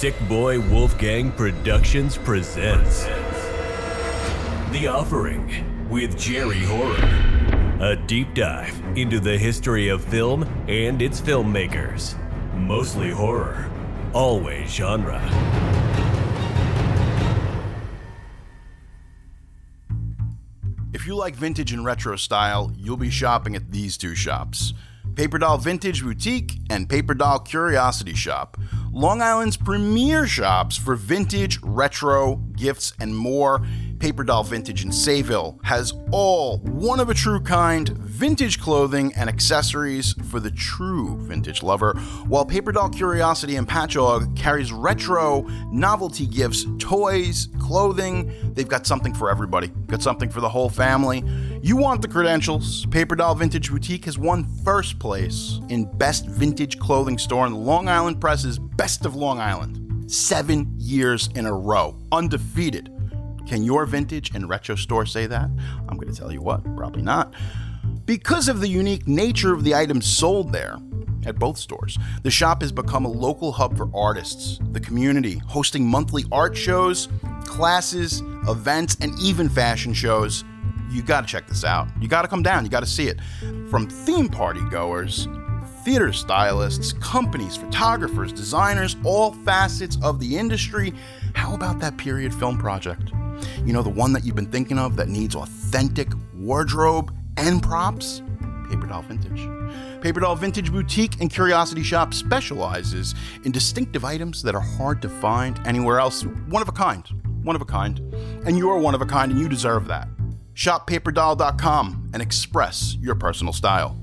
Sick Boy Wolfgang Productions presents The Offering with Jerry Horror. A deep dive into the history of film and its filmmakers. Mostly horror, always genre. If you like vintage and retro style, you'll be shopping at these two shops Paper Doll Vintage Boutique and Paper Doll Curiosity Shop, Long Island's premier shops for vintage, retro, gifts, and more. Paper Doll Vintage in Sayville has all one of a true kind vintage clothing and accessories for the true vintage lover, while Paper Doll Curiosity in Patchogue carries retro, novelty gifts, toys, clothing. They've got something for everybody, got something for the whole family. You want the credentials? Paper Doll Vintage Boutique has won first place in Best Vintage Clothing Store in Long Island Press's Best of Long Island. Seven years in a row, undefeated. Can your vintage and retro store say that? I'm going to tell you what, probably not. Because of the unique nature of the items sold there, at both stores. The shop has become a local hub for artists, the community, hosting monthly art shows, classes, events, and even fashion shows. You gotta check this out. You gotta come down, you gotta see it. From theme party goers, theater stylists, companies, photographers, designers, all facets of the industry. How about that period film project? You know, the one that you've been thinking of that needs authentic wardrobe and props? Paper Doll Vintage. Paper Doll Vintage Boutique and Curiosity Shop specializes in distinctive items that are hard to find anywhere else. One of a kind. One of a kind. And you're one of a kind, and you deserve that. Shop paperdoll.com and express your personal style.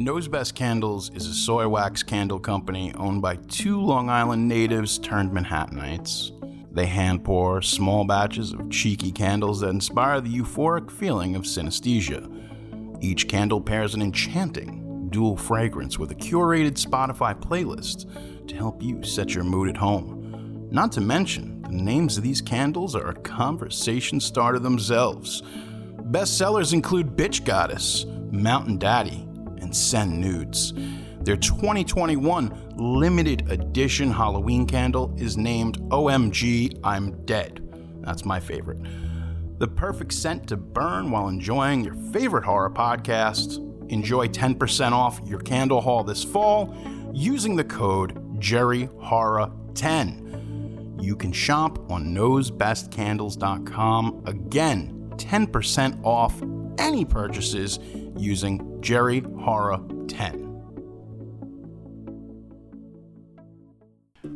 Nose Best Candles is a soy wax candle company owned by two Long Island natives turned Manhattanites. They hand pour small batches of cheeky candles that inspire the euphoric feeling of synesthesia. Each candle pairs an enchanting dual fragrance with a curated Spotify playlist to help you set your mood at home. Not to mention, the names of these candles are a conversation starter themselves. Bestsellers include Bitch Goddess, Mountain Daddy, and send nudes. Their 2021 limited edition Halloween candle is named OMG I'm Dead. That's my favorite. The perfect scent to burn while enjoying your favorite horror podcast. Enjoy 10% off your candle haul this fall using the code JerryHorror10. You can shop on nosebestcandles.com. Again, 10% off any purchases using Jerry Horror 10.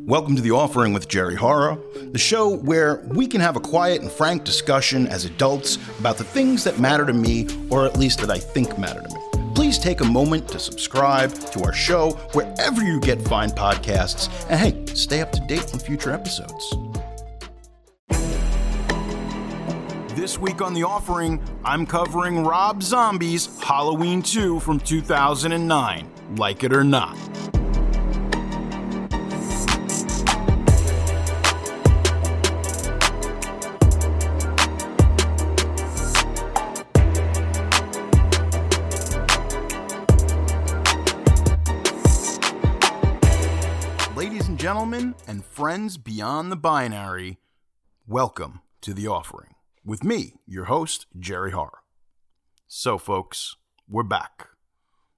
Welcome to the offering with Jerry Horror, the show where we can have a quiet and frank discussion as adults about the things that matter to me, or at least that I think matter to me. Please take a moment to subscribe to our show wherever you get fine podcasts, and hey, stay up to date on future episodes. This week on The Offering, I'm covering Rob Zombie's Halloween 2 from 2009. Like it or not. Ladies and gentlemen, and friends beyond the binary, welcome to The Offering with me, your host, Jerry Horror. So, folks, we're back.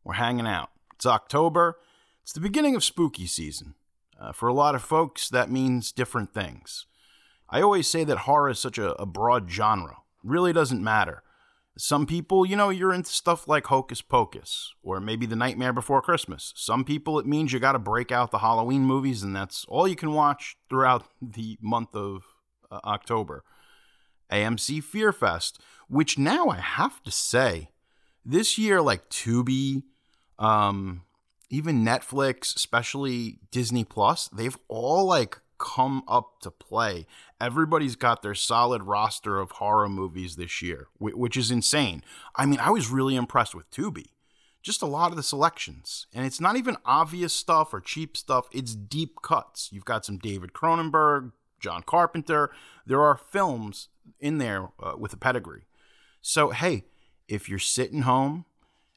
We're hanging out. It's October. It's the beginning of spooky season. Uh, for a lot of folks, that means different things. I always say that horror is such a, a broad genre. Really doesn't matter. Some people, you know, you're into stuff like Hocus Pocus, or maybe The Nightmare Before Christmas. Some people, it means you got to break out the Halloween movies, and that's all you can watch throughout the month of uh, October. AMC Fear Fest, which now I have to say, this year, like Tubi, um, even Netflix, especially Disney Plus, they've all like come up to play. Everybody's got their solid roster of horror movies this year, which is insane. I mean, I was really impressed with Tubi. Just a lot of the selections. And it's not even obvious stuff or cheap stuff, it's deep cuts. You've got some David Cronenberg, John Carpenter. There are films in there uh, with a pedigree. So, hey, if you're sitting home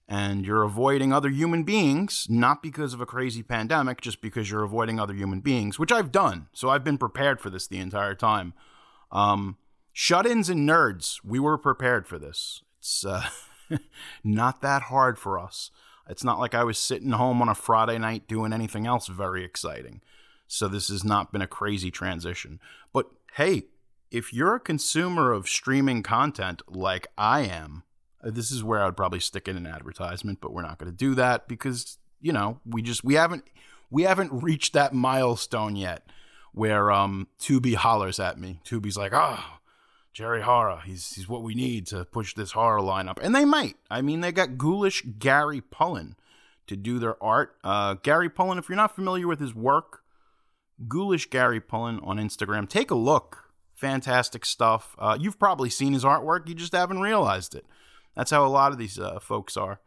and you're avoiding other human beings, not because of a crazy pandemic, just because you're avoiding other human beings, which I've done. So I've been prepared for this the entire time. Um, Shut ins and nerds, we were prepared for this. It's uh, not that hard for us. It's not like I was sitting home on a Friday night doing anything else very exciting. So this has not been a crazy transition. But hey, if you're a consumer of streaming content like I am, uh, this is where I'd probably stick in an advertisement, but we're not going to do that because, you know, we just we haven't we haven't reached that milestone yet where um Tubi hollers at me. Tubi's like, "Oh, Jerry Horror, he's he's what we need to push this horror lineup." And they might. I mean, they got ghoulish Gary Pullin to do their art. Uh, Gary Pullin, if you're not familiar with his work, ghoulish Gary Pullin on Instagram. Take a look. Fantastic stuff. Uh, you've probably seen his artwork, you just haven't realized it. That's how a lot of these uh, folks are.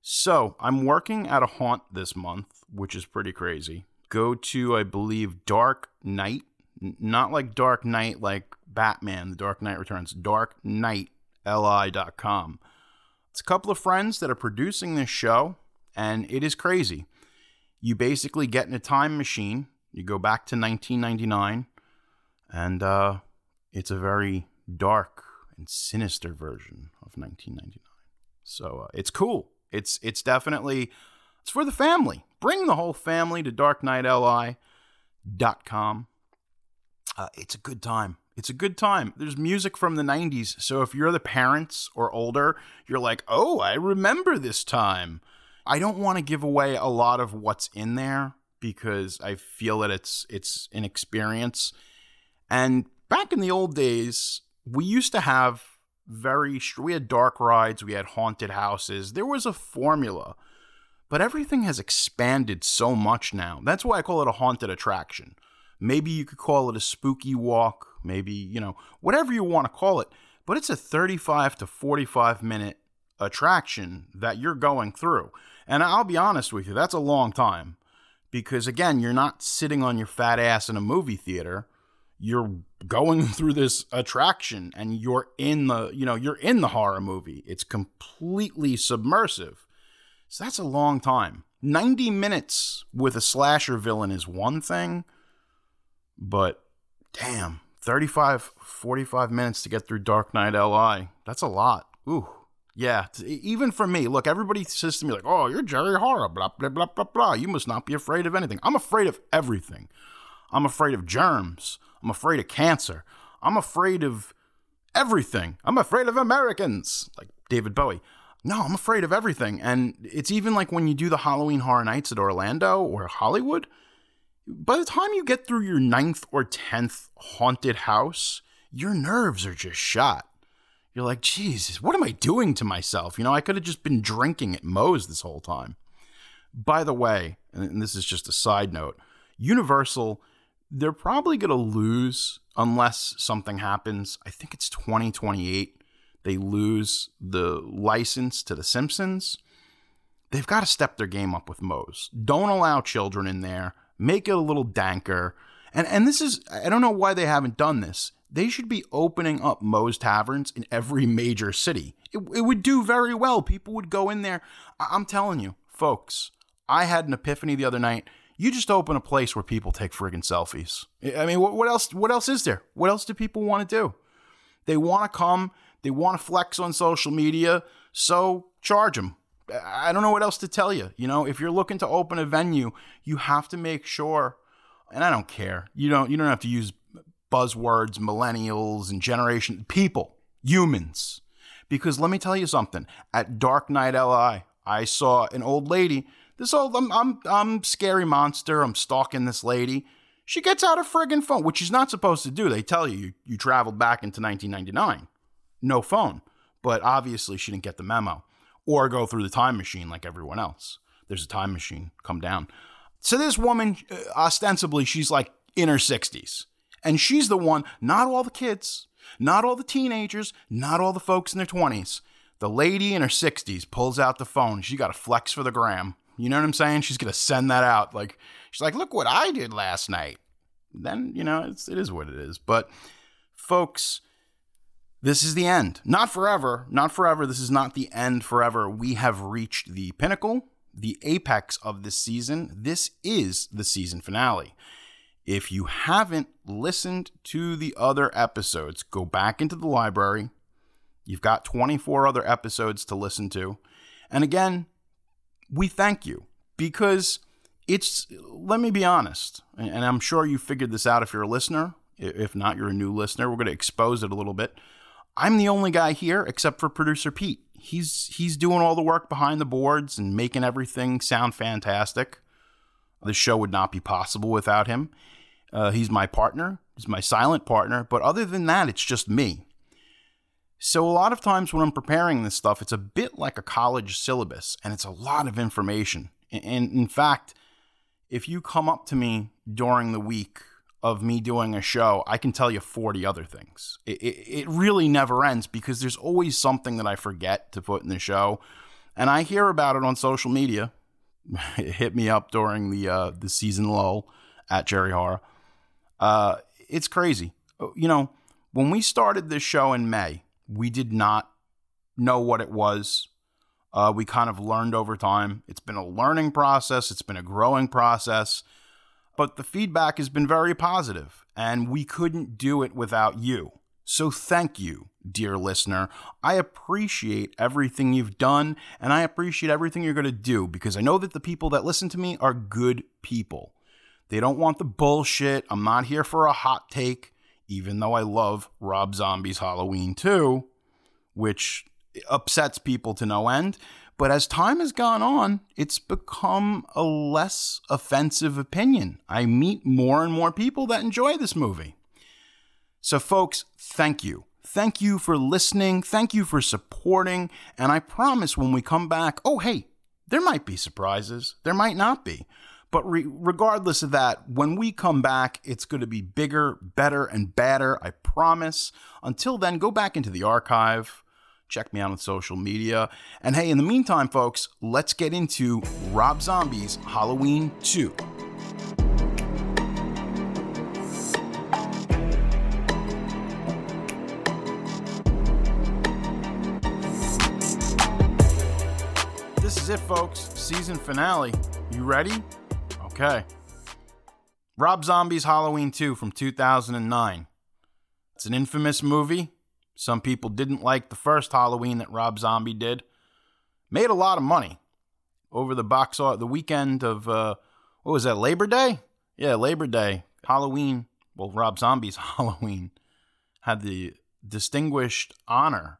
So I'm working at a haunt this month, which is pretty crazy. Go to, I believe, Dark Knight. not like Dark Knight, like Batman, The Dark Knight Returns. DarkKnightLI.com. It's a couple of friends that are producing this show, and it is crazy. You basically get in a time machine, you go back to 1999, and uh, it's a very dark and sinister version of 1999. So uh, it's cool. It's it's definitely it's for the family. Bring the whole family to darkknightli.com. Uh, it's a good time. It's a good time. There's music from the 90s. So if you're the parents or older, you're like, oh, I remember this time. I don't want to give away a lot of what's in there because I feel that it's it's an experience. And back in the old days, we used to have very we had dark rides, we had haunted houses. There was a formula. But everything has expanded so much now. That's why I call it a haunted attraction. Maybe you could call it a spooky walk, maybe, you know, whatever you want to call it, but it's a 35 to 45 minute attraction that you're going through. And I'll be honest with you, that's a long time because again, you're not sitting on your fat ass in a movie theater. You're going through this attraction and you're in the you know you're in the horror movie. It's completely submersive. So that's a long time. 90 minutes with a slasher villain is one thing but damn 35 45 minutes to get through dark knight li that's a lot. Ooh yeah even for me look everybody says to me like oh you're jerry horror blah blah blah blah blah you must not be afraid of anything i'm afraid of everything i'm afraid of germs I'm afraid of cancer. I'm afraid of everything. I'm afraid of Americans, like David Bowie. No, I'm afraid of everything. And it's even like when you do the Halloween Horror Nights at Orlando or Hollywood, by the time you get through your ninth or tenth haunted house, your nerves are just shot. You're like, Jesus, what am I doing to myself? You know, I could have just been drinking at Moe's this whole time. By the way, and this is just a side note, Universal they're probably going to lose unless something happens. I think it's 2028. They lose the license to The Simpsons. They've got to step their game up with Moe's. Don't allow children in there. Make it a little danker. And and this is I don't know why they haven't done this. They should be opening up Moe's taverns in every major city. It, it would do very well. People would go in there. I, I'm telling you, folks. I had an epiphany the other night you just open a place where people take friggin' selfies. I mean, what, what else? What else is there? What else do people want to do? They want to come. They want to flex on social media. So charge them. I don't know what else to tell you. You know, if you're looking to open a venue, you have to make sure. And I don't care. You don't. You don't have to use buzzwords, millennials and generation people, humans. Because let me tell you something. At Dark Knight LI, I saw an old lady this old, I'm, I'm, I'm scary monster. I'm stalking this lady. She gets out a friggin' phone, which she's not supposed to do. They tell you, you you traveled back into 1999. No phone. But obviously, she didn't get the memo or go through the time machine like everyone else. There's a time machine. Come down. So this woman, ostensibly, she's like in her 60s. And she's the one, not all the kids, not all the teenagers, not all the folks in their 20s. The lady in her 60s pulls out the phone. She got a flex for the gram. You know what I'm saying? She's gonna send that out. Like she's like, look what I did last night. Then you know it's it is what it is. But folks, this is the end. Not forever. Not forever. This is not the end forever. We have reached the pinnacle, the apex of this season. This is the season finale. If you haven't listened to the other episodes, go back into the library. You've got 24 other episodes to listen to. And again, we thank you because it's, let me be honest, and I'm sure you figured this out if you're a listener. If not, you're a new listener. We're going to expose it a little bit. I'm the only guy here except for producer Pete. He's he's doing all the work behind the boards and making everything sound fantastic. The show would not be possible without him. Uh, he's my partner. He's my silent partner. But other than that, it's just me. So a lot of times when I'm preparing this stuff, it's a bit like a college syllabus, and it's a lot of information. And in fact, if you come up to me during the week of me doing a show, I can tell you 40 other things. It, it, it, really never ends because there's always something that I forget to put in the show. And I hear about it on social media. it hit me up during the uh, the season lull at Jerry Horror. Uh, it's crazy. You know, when we started this show in May, we did not know what it was. Uh, we kind of learned over time. It's been a learning process, it's been a growing process but the feedback has been very positive, and we couldn't do it without you. So thank you, dear listener. I appreciate everything you've done, and I appreciate everything you're going to do because I know that the people that listen to me are good people. They don't want the bullshit. I'm not here for a hot take, even though I love Rob Zombie's Halloween 2, which upsets people to no end. But as time has gone on, it's become a less offensive opinion. I meet more and more people that enjoy this movie. So, folks, thank you. Thank you for listening. Thank you for supporting. And I promise when we come back, oh, hey, there might be surprises. There might not be. But re- regardless of that, when we come back, it's going to be bigger, better, and badder. I promise. Until then, go back into the archive Check me out on social media. And hey, in the meantime, folks, let's get into Rob Zombie's Halloween 2. This is it, folks. Season finale. You ready? Okay. Rob Zombie's Halloween 2 from 2009. It's an infamous movie some people didn't like the first Halloween that Rob Zombie did. Made a lot of money over the box the weekend of uh, what was that Labor Day? Yeah, Labor Day, Halloween. Well, Rob Zombie's Halloween had the distinguished honor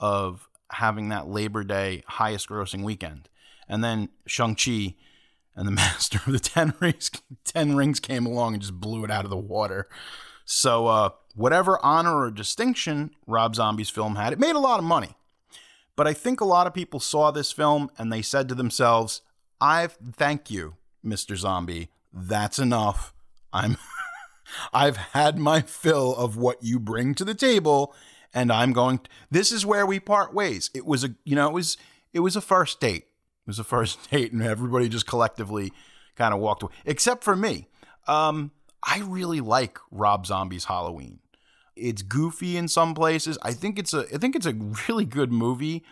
of having that Labor Day highest grossing weekend. And then Shang-Chi and the Master of the Ten Rings, Ten Rings came along and just blew it out of the water. So, uh, whatever honor or distinction Rob Zombie's film had, it made a lot of money. But I think a lot of people saw this film and they said to themselves, "I thank you, Mr. Zombie. That's enough. I'm I've had my fill of what you bring to the table and I'm going this is where we part ways. It was a you know, it was it was a first date. It was a first date and everybody just collectively kind of walked away except for me. Um I really like Rob Zombie's Halloween. It's goofy in some places. I think it's a I think it's a really good movie.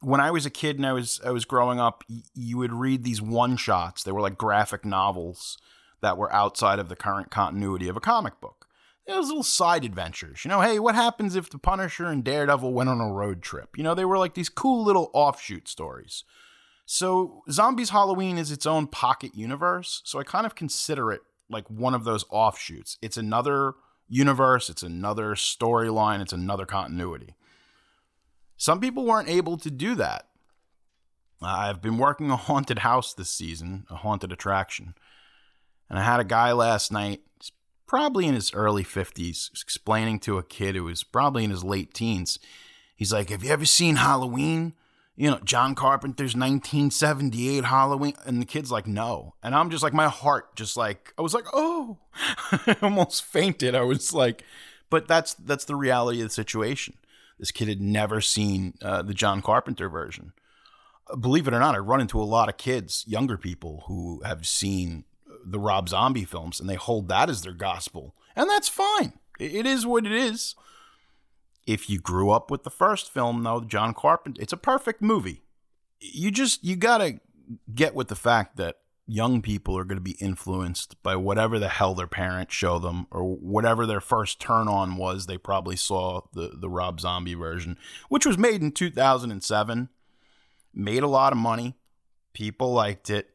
When I was a kid and I was I was growing up, you would read these one shots. They were like graphic novels that were outside of the current continuity of a comic book. It was little side adventures. You know, hey, what happens if the Punisher and Daredevil went on a road trip? You know, they were like these cool little offshoot stories. So, Zombies Halloween is its own pocket universe. So, I kind of consider it like one of those offshoots. It's another universe, it's another storyline, it's another continuity. Some people weren't able to do that. I've been working a haunted house this season, a haunted attraction. And I had a guy last night, probably in his early 50s, explaining to a kid who was probably in his late teens. He's like, Have you ever seen Halloween? You know, John Carpenter's 1978 Halloween. And the kid's like, no. And I'm just like, my heart just like, I was like, oh, I almost fainted. I was like, but that's, that's the reality of the situation. This kid had never seen uh, the John Carpenter version. Believe it or not, I run into a lot of kids, younger people who have seen the Rob Zombie films and they hold that as their gospel. And that's fine. It is what it is. If you grew up with the first film, though, John Carpenter, it's a perfect movie. You just, you gotta get with the fact that young people are going to be influenced by whatever the hell their parents show them or whatever their first turn on was. They probably saw the the Rob Zombie version which was made in 2007 made a lot of money. People liked it.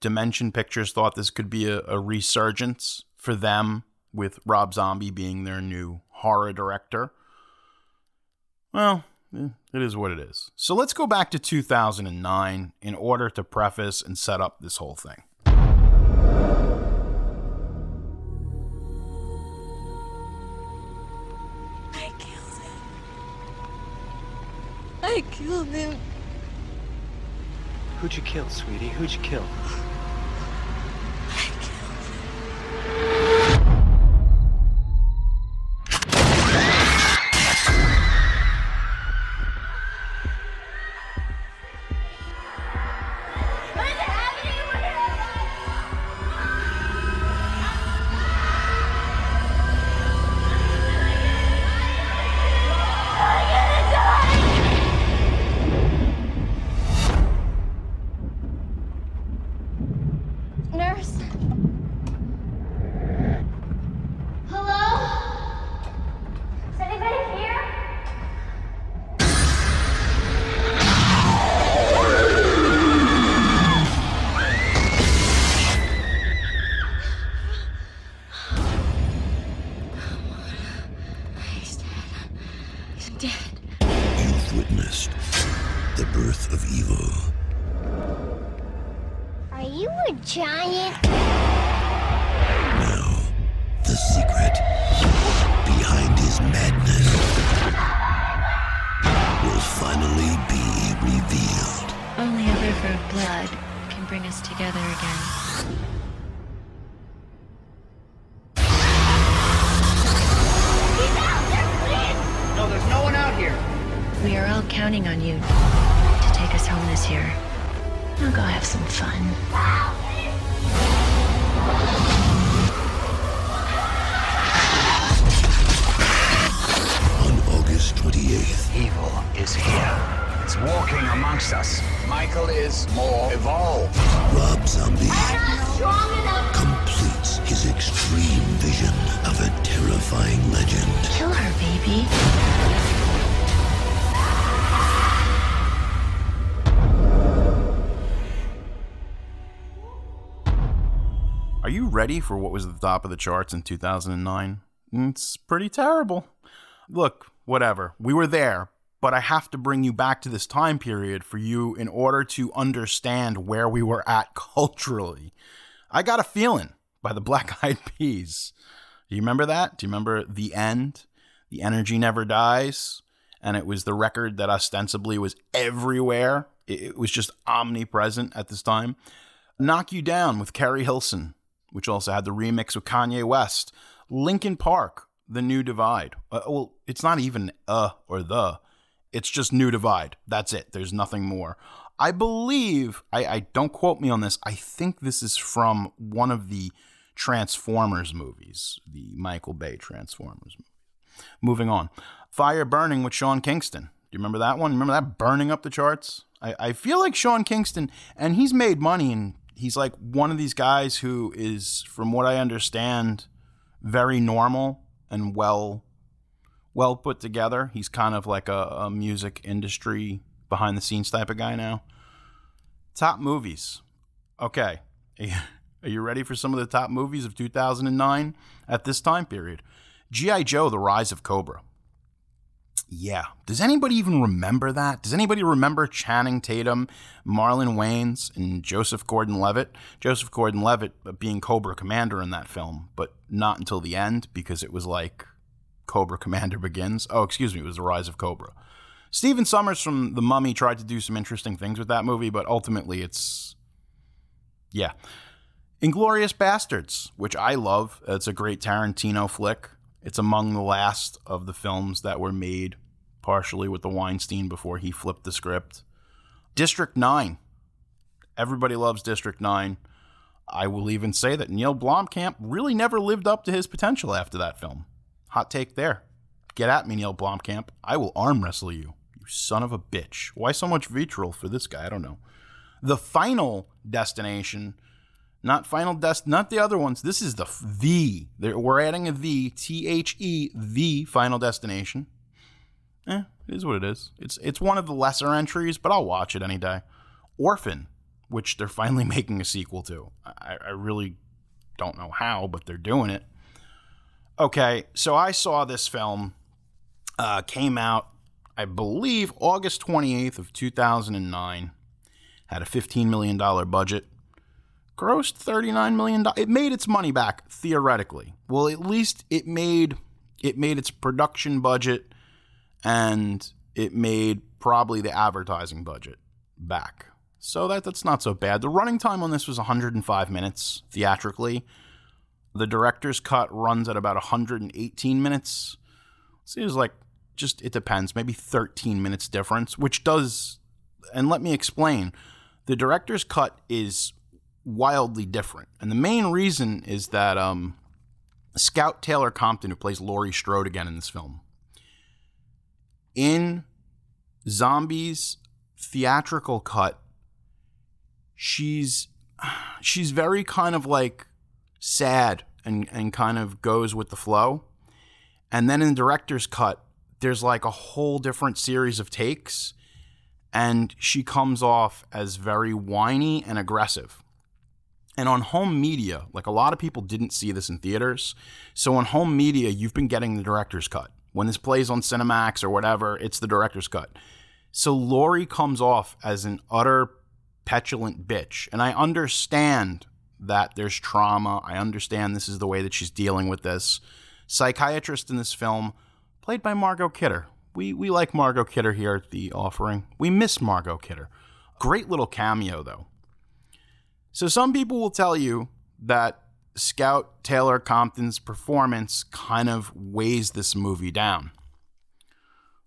Dimension Pictures thought this could be a, a resurgence for them with Rob Zombie being their new horror director well eh, it is what it is. So let's go back to 2009 in order to preface and set up this whole thing. I killed him. I killed him. Who'd you kill, sweetie? Who'd you kill? I killed him. Bring us together again. He's out there, No, there's no one out here. We are all counting on you to take us home this year. Now go have some fun. On August 28th, Evil is here. It's walking amongst us. Michael is more ready for what was at the top of the charts in 2009? It's pretty terrible. Look, whatever. We were there, but I have to bring you back to this time period for you in order to understand where we were at culturally. I Got a Feeling by the Black Eyed Peas. Do you remember that? Do you remember The End? The Energy Never Dies? And it was the record that ostensibly was everywhere. It was just omnipresent at this time. Knock You Down with Keri Hilson, which also had the remix with Kanye West. Linkin Park, The New Divide. Uh, well, it's not even uh or the, it's just New Divide. That's it. There's nothing more. I believe, I, I don't quote me on this, I think this is from one of the Transformers movies, the Michael Bay Transformers. Moving on. Fire Burning with Sean Kingston. Do you remember that one? Remember that burning up the charts? I, I feel like Sean Kingston, and he's made money, and he's like one of these guys who is, from what I understand, very normal and well well put together. He's kind of like a, a music industry behind the scenes type of guy now. Top movies. Okay. Are you ready for some of the top movies of 2009 at this time period? G.I. Joe, The Rise of Cobra. Yeah. Does anybody even remember that? Does anybody remember Channing Tatum, Marlon Wayans, and Joseph Gordon Levitt? Joseph Gordon Levitt being Cobra Commander in that film, but not until the end because it was like Cobra Commander Begins. Oh, excuse me, it was The Rise of Cobra. Stephen Sommers from The Mummy tried to do some interesting things with that movie, but ultimately it's. Yeah. Inglourious Basterds, which I love. It's a great Tarantino flick. It's among the last of the films that were made partially with the Weinstein before he flipped the script. District 9. Everybody loves District 9. I will even say that Neil Blomkamp really never lived up to his potential after that film. Hot take there. Get at me, Neil Blomkamp. I will arm wrestle you, you son of a bitch. Why so much vitriol for this guy? I don't know. The final destination, not final dest, not the other ones. This is the the. We're adding a the T H E the final destination. Eh, it is what it is. It's it's one of the lesser entries, but I'll watch it any day. Orphan, which they're finally making a sequel to. I, I really don't know how, but they're doing it. Okay, so I saw this film. Uh, came out, I believe, August 28th of 2009. Had a 15 million dollar budget. Grossed 39 million. It made its money back theoretically. Well, at least it made it made its production budget, and it made probably the advertising budget back. So that that's not so bad. The running time on this was 105 minutes theatrically. The director's cut runs at about 118 minutes. Seems like just it depends, maybe 13 minutes difference, which does and let me explain. The director's cut is wildly different. And the main reason is that um, Scout Taylor Compton, who plays Laurie Strode again in this film, in Zombies theatrical cut, she's she's very kind of like sad and, and kind of goes with the flow. And then in the director's cut, there's like a whole different series of takes, and she comes off as very whiny and aggressive. And on home media, like a lot of people didn't see this in theaters. So on home media, you've been getting the director's cut. When this plays on Cinemax or whatever, it's the director's cut. So Laurie comes off as an utter petulant bitch. And I understand that there's trauma. I understand this is the way that she's dealing with this. Psychiatrist in this film, played by Margot Kidder. We, we like Margot Kidder here at the offering. We miss Margot Kidder. Great little cameo, though. So some people will tell you that Scout Taylor Compton's performance kind of weighs this movie down.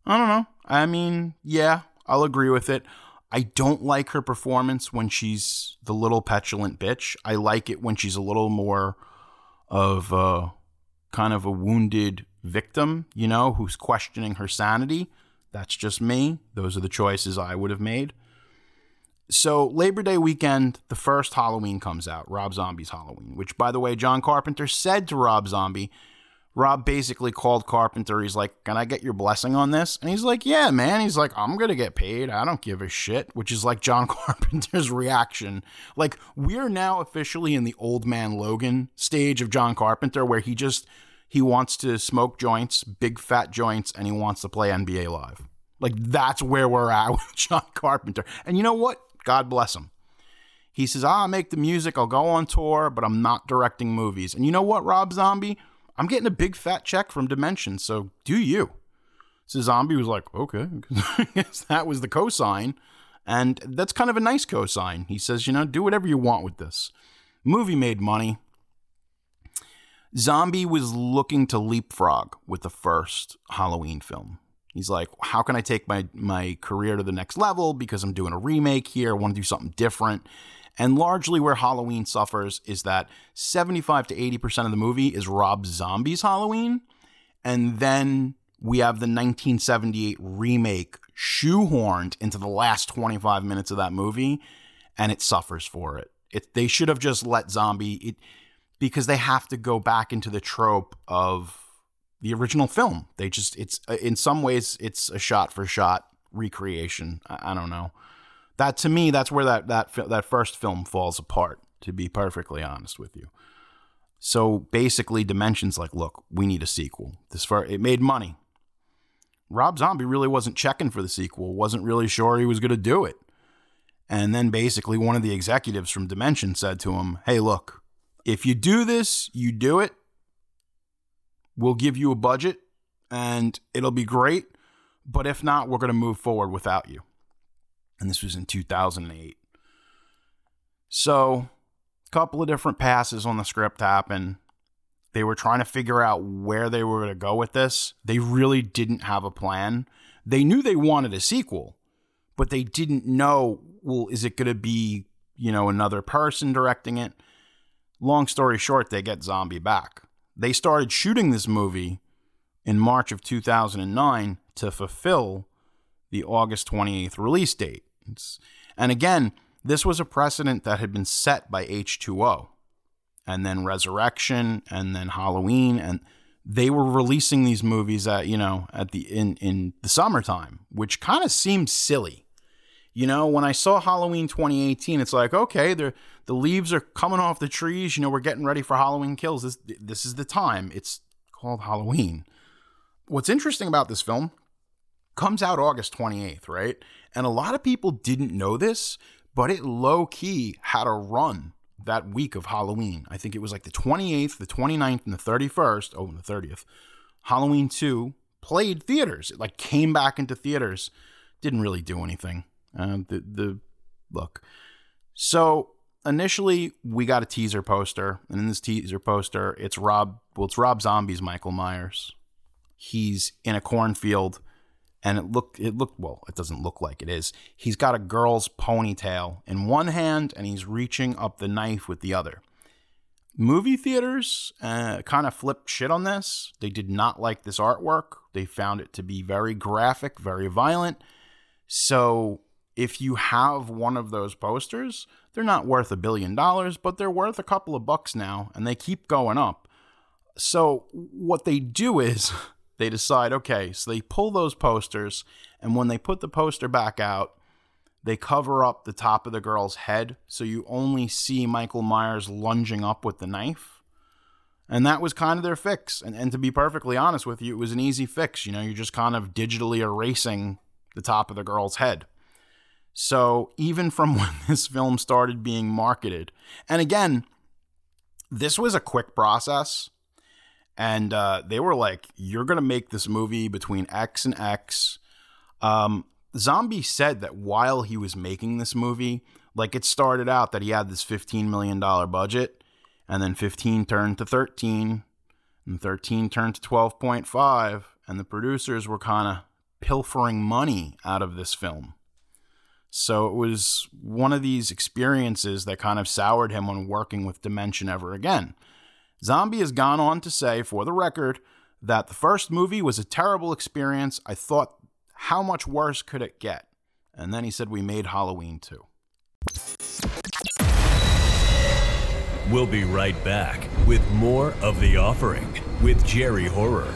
I don't know. I mean, yeah, I'll agree with it. I don't like her performance when she's the little petulant bitch. I like it when she's a little more of a kind of a wounded victim, you know, who's questioning her sanity. That's just me. Those are the choices I would have made. So, Labor Day weekend, the first Halloween comes out, Rob Zombie's Halloween, which, by the way, John Carpenter said to Rob Zombie, Rob basically called Carpenter. He's like, Can I get your blessing on this? And he's like, Yeah, man. He's like, I'm going to get paid. I don't give a shit, which is like John Carpenter's reaction. Like, we're now officially in the old man Logan stage of John Carpenter where he just. He wants to smoke joints, big fat joints, and he wants to play NBA Live. Like that's where we're at with John Carpenter. And you know what? God bless him. He says, I'll make the music, I'll go on tour, but I'm not directing movies. And you know what, Rob Zombie? I'm getting a big fat check from Dimension, so do you. So Zombie was like, okay, I guess that was the cosign. And that's kind of a nice cosign. He says, you know, do whatever you want with this. Movie made money. Zombie was looking to leapfrog with the first Halloween film. He's like, how can I take my, my career to the next level? Because I'm doing a remake here. I want to do something different. And largely where Halloween suffers is that 75 to 80% of the movie is Rob Zombie's Halloween. And then we have the 1978 remake shoehorned into the last 25 minutes of that movie, and it suffers for it. it they should have just let Zombie, it, because they have to go back into the trope of the original film. They just, it's, uh, in some ways, it's a shot for shot recreation. I, I don't know. That to me that's where that that that first film falls apart to be perfectly honest with you. So basically dimensions like look we need a sequel. This far it made money. Rob zombie really wasn't checking for the sequel wasn't really sure he was going to do it. And then basically one of the executives from dimension said to him hey look if you do this you do it we'll give you a budget and it'll be great but if not we're going to move forward without you and this was in 2008. So, a couple of different passes on the script happened. They were trying to figure out where they were going to go with this. They really didn't have a plan. They knew they wanted a sequel, but they didn't know, well, is it going to be, you know, another person directing it? Long story short, they get Zombie back. They started shooting this movie in March of 2009 to fulfill the August 28th release date. It's, and again, this was a precedent that had been set by H2O and then Resurrection and then Halloween and they were releasing these movies at, you know, at the in in the summertime, which kind of seemed silly. You know, when I saw Halloween 2018, it's like, okay, the the leaves are coming off the trees, you know, we're getting ready for Halloween kills. This this is the time. It's called Halloween. What's interesting about this film comes out August 28th, right? And a lot of people didn't know this, but it low key had a run that week of Halloween. I think it was like the 28th, the 29th, and the 31st. Oh, and the 30th. Halloween 2 played theaters. It like came back into theaters. Didn't really do anything. Uh, the the look. So initially we got a teaser poster, and in this teaser poster, it's Rob. Well, it's Rob Zombie's Michael Myers. He's in a cornfield and it looked it looked well it doesn't look like it is he's got a girl's ponytail in one hand and he's reaching up the knife with the other movie theaters uh, kind of flipped shit on this they did not like this artwork they found it to be very graphic very violent so if you have one of those posters they're not worth a billion dollars but they're worth a couple of bucks now and they keep going up so what they do is they decide, okay, so they pull those posters, and when they put the poster back out, they cover up the top of the girl's head, so you only see Michael Myers lunging up with the knife. And that was kind of their fix. And, and to be perfectly honest with you, it was an easy fix. You know, you're just kind of digitally erasing the top of the girl's head. So even from when this film started being marketed, and again, this was a quick process and uh, they were like, "You're gonna make this movie between X and X." Um, Zombie said that while he was making this movie, like it started out that he had this 15 million dollar budget, and then 15 turned to 13, and 13 turned to 12.5, and the producers were kind of pilfering money out of this film. So it was one of these experiences that kind of soured him on working with Dimension ever again. Zombie has gone on to say, for the record, that the first movie was a terrible experience. I thought, how much worse could it get? And then he said, we made Halloween too. We'll be right back with more of The Offering with Jerry Horror.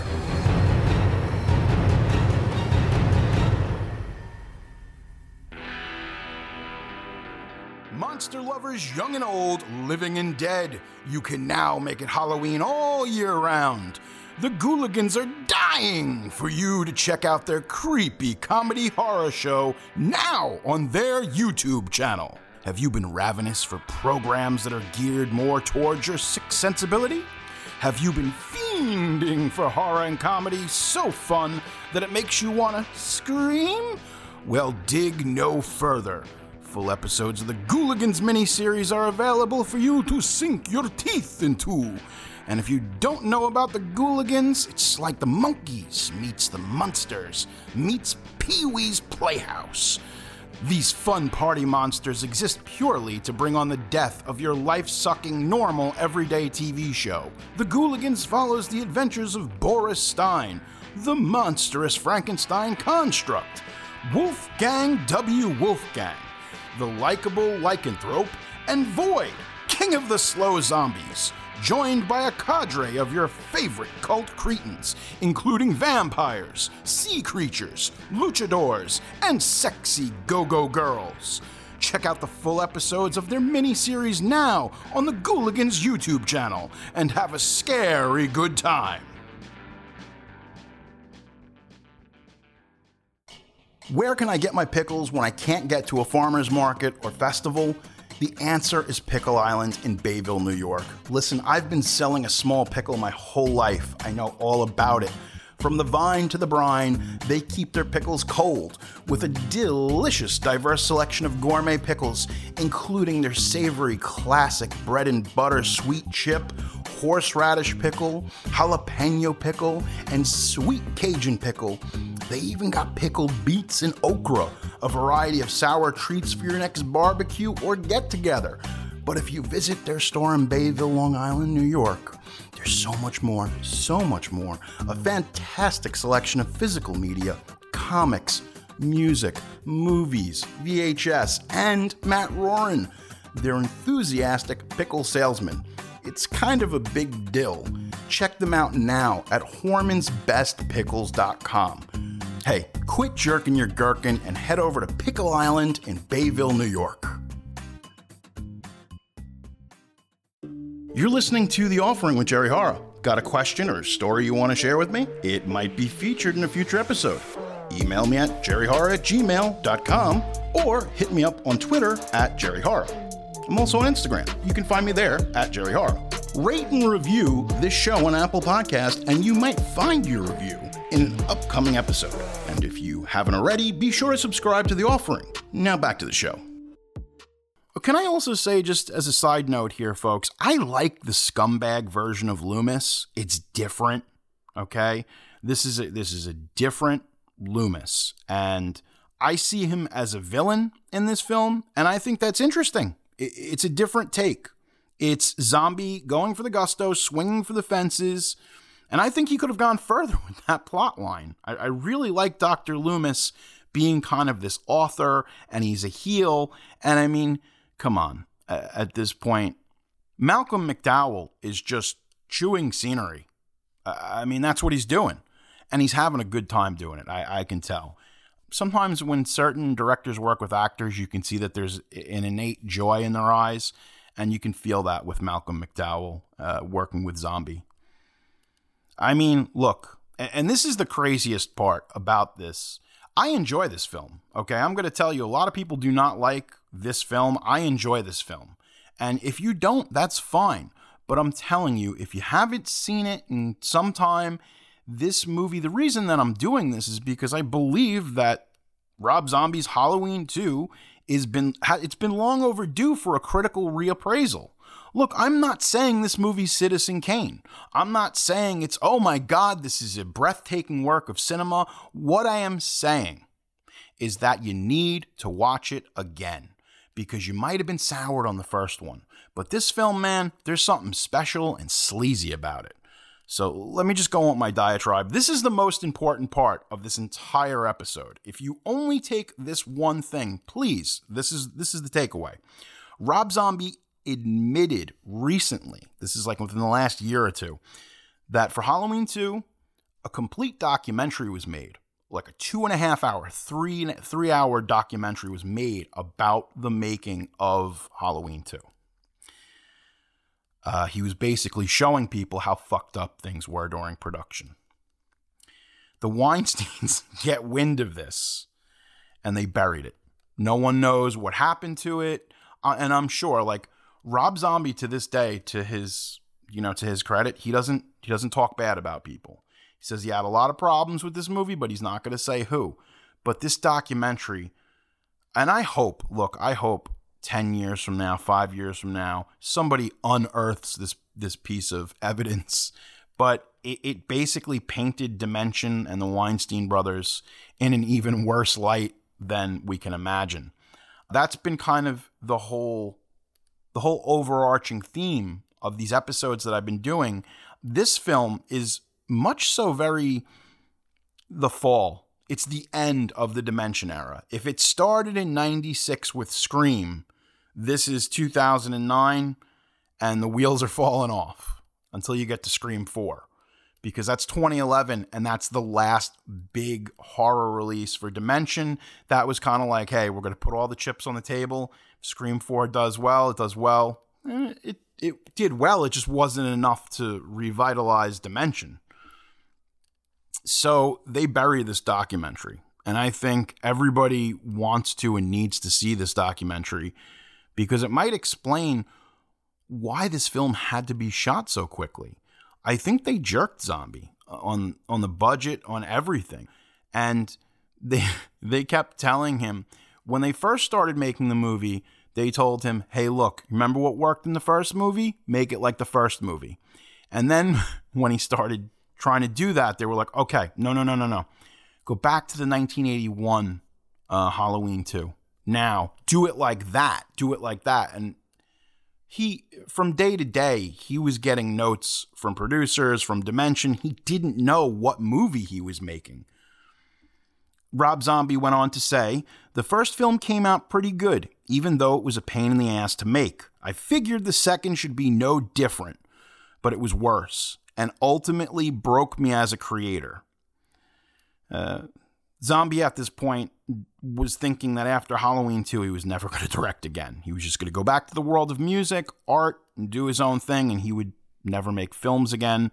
Monster lovers, young and old, living and dead, you can now make it Halloween all year round. The Gooligans are dying for you to check out their creepy comedy horror show now on their YouTube channel. Have you been ravenous for programs that are geared more towards your sick sensibility? Have you been fiending for horror and comedy so fun that it makes you want to scream? Well, dig no further. Full episodes of the Gooligans miniseries are available for you to sink your teeth into. And if you don't know about the Gooligans, it's like the Monkees meets the Munsters meets Pee Wee's Playhouse. These fun party monsters exist purely to bring on the death of your life sucking, normal, everyday TV show. The Gooligans follows the adventures of Boris Stein, the monstrous Frankenstein construct, Wolfgang W. Wolfgang, the likable lycanthrope, and Void, king of the slow zombies, joined by a cadre of your favorite cult cretins, including vampires, sea creatures, luchadors, and sexy go go girls. Check out the full episodes of their miniseries now on the Gooligans YouTube channel and have a scary good time. Where can I get my pickles when I can't get to a farmer's market or festival? The answer is Pickle Island in Bayville, New York. Listen, I've been selling a small pickle my whole life. I know all about it. From the vine to the brine, they keep their pickles cold with a delicious, diverse selection of gourmet pickles, including their savory classic bread and butter sweet chip, horseradish pickle, jalapeno pickle, and sweet Cajun pickle. They even got pickled beets and okra, a variety of sour treats for your next barbecue or get together. But if you visit their store in Bayville, Long Island, New York, there's so much more, so much more. A fantastic selection of physical media, comics, music, movies, VHS, and Matt Roran. They're enthusiastic pickle salesmen. It's kind of a big deal. Check them out now at HormansBestPickles.com. Hey, quit jerking your gherkin and head over to Pickle Island in Bayville, New York. You're listening to The Offering with Jerry Horror. Got a question or a story you want to share with me? It might be featured in a future episode. Email me at jerryhorror at gmail.com or hit me up on Twitter at jerryhorror. I'm also on Instagram. You can find me there at jerryhorror. Rate and review this show on Apple Podcast, and you might find your review in an upcoming episode. And if you haven't already, be sure to subscribe to The Offering. Now back to the show. Oh, can I also say, just as a side note here, folks, I like the scumbag version of Loomis. It's different. Okay, this is a, this is a different Loomis, and I see him as a villain in this film, and I think that's interesting. It, it's a different take. It's zombie going for the gusto, swinging for the fences, and I think he could have gone further with that plot line. I, I really like Doctor Loomis being kind of this author, and he's a heel, and I mean come on. at this point, Malcolm McDowell is just chewing scenery. I mean, that's what he's doing. And he's having a good time doing it. I, I can tell. Sometimes when certain directors work with actors, you can see that there's an innate joy in their eyes. And you can feel that with Malcolm McDowell uh, working with Zombie. I mean, look, and this is the craziest part about this. I enjoy this film. Okay, I'm going to tell you, a lot of people do not like this film. I enjoy this film. And if you don't, that's fine. But I'm telling you, if you haven't seen it in some time, this movie, the reason that I'm doing this is because I believe that Rob Zombie's Halloween 2 is been it's been long overdue for a critical reappraisal. Look, I'm not saying this movie's Citizen Kane. I'm not saying it's, oh my God, this is a breathtaking work of cinema. What I am saying is that you need to watch it again because you might have been soured on the first one. But this film, man, there's something special and sleazy about it. So let me just go on my diatribe. This is the most important part of this entire episode. If you only take this one thing, please, this is this is the takeaway. Rob Zombie admitted recently, this is like within the last year or two, that for Halloween 2, a complete documentary was made like a two and a half hour, three three hour documentary was made about the making of Halloween 2. Uh, he was basically showing people how fucked up things were during production. The Weinsteins get wind of this and they buried it. No one knows what happened to it. Uh, and I'm sure, like Rob Zombie to this day, to his you know, to his credit, he doesn't he doesn't talk bad about people. He says he had a lot of problems with this movie, but he's not going to say who. But this documentary, and I hope, look, I hope 10 years from now, five years from now, somebody unearths this, this piece of evidence. But it, it basically painted Dimension and the Weinstein brothers in an even worse light than we can imagine. That's been kind of the whole the whole overarching theme of these episodes that I've been doing. This film is much so very the fall. It's the end of the Dimension era. If it started in 96 with Scream, this is 2009 and the wheels are falling off until you get to Scream 4 because that's 2011 and that's the last big horror release for Dimension. That was kind of like, hey, we're going to put all the chips on the table. Scream 4 does well, it does well. Eh, it it did well, it just wasn't enough to revitalize Dimension. So they bury this documentary. And I think everybody wants to and needs to see this documentary because it might explain why this film had to be shot so quickly. I think they jerked Zombie on on the budget, on everything. And they they kept telling him when they first started making the movie, they told him, "Hey, look, remember what worked in the first movie? Make it like the first movie." And then when he started trying to do that, they were like, okay, no, no, no, no, no. Go back to the 1981 uh, Halloween 2. Now, do it like that. Do it like that. And he from day to day he was getting notes from producers from dimension. He didn't know what movie he was making. Rob zombie went on to say the first film came out pretty good even though it was a pain in the ass to make. I figured the second should be no different but it was worse and ultimately broke me as a creator. Uh, zombie at this point was thinking that after Halloween 2, he was never going to direct again. He was just going to go back to the world of music, art, and do his own thing, and he would never make films again.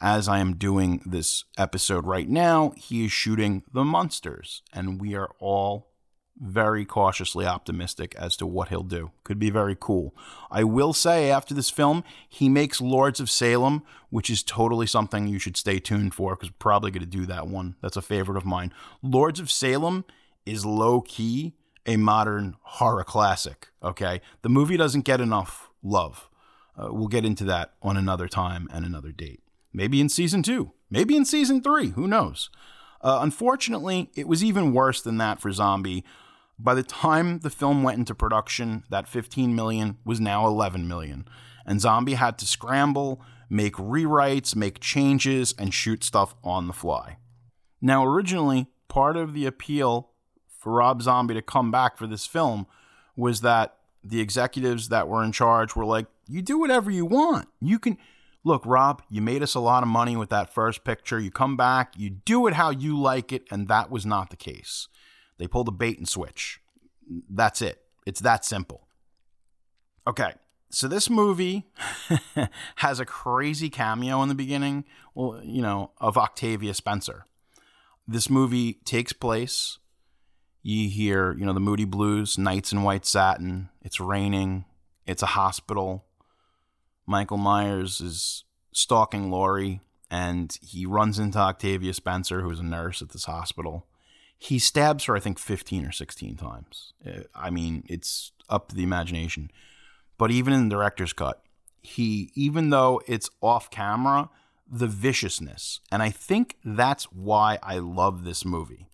As I am doing this episode right now, he is shooting The Monsters, and we are all very cautiously optimistic as to what he'll do. Could be very cool. I will say, after this film, he makes Lords of Salem, which is totally something you should stay tuned for because we're probably going to do that one. That's a favorite of mine. Lords of Salem is low key a modern horror classic. Okay. The movie doesn't get enough love. Uh, we'll get into that on another time and another date. Maybe in season two, maybe in season three, who knows? Uh, unfortunately, it was even worse than that for Zombie. By the time the film went into production, that 15 million was now 11 million. And Zombie had to scramble, make rewrites, make changes, and shoot stuff on the fly. Now, originally, part of the appeal for Rob Zombie to come back for this film was that the executives that were in charge were like, you do whatever you want. You can look, Rob, you made us a lot of money with that first picture. You come back, you do it how you like it, and that was not the case. They pulled a bait and switch. That's it. It's that simple. Okay, so this movie has a crazy cameo in the beginning, well, you know, of Octavia Spencer. This movie takes place. You hear, you know, the Moody Blues, Nights in White Satin. It's raining. It's a hospital. Michael Myers is stalking Laurie, and he runs into Octavia Spencer, who's a nurse at this hospital he stabs her, I think, 15 or 16 times. Uh, I mean, it's up to the imagination. But even in the director's cut, he, even though it's off camera, the viciousness. And I think that's why I love this movie.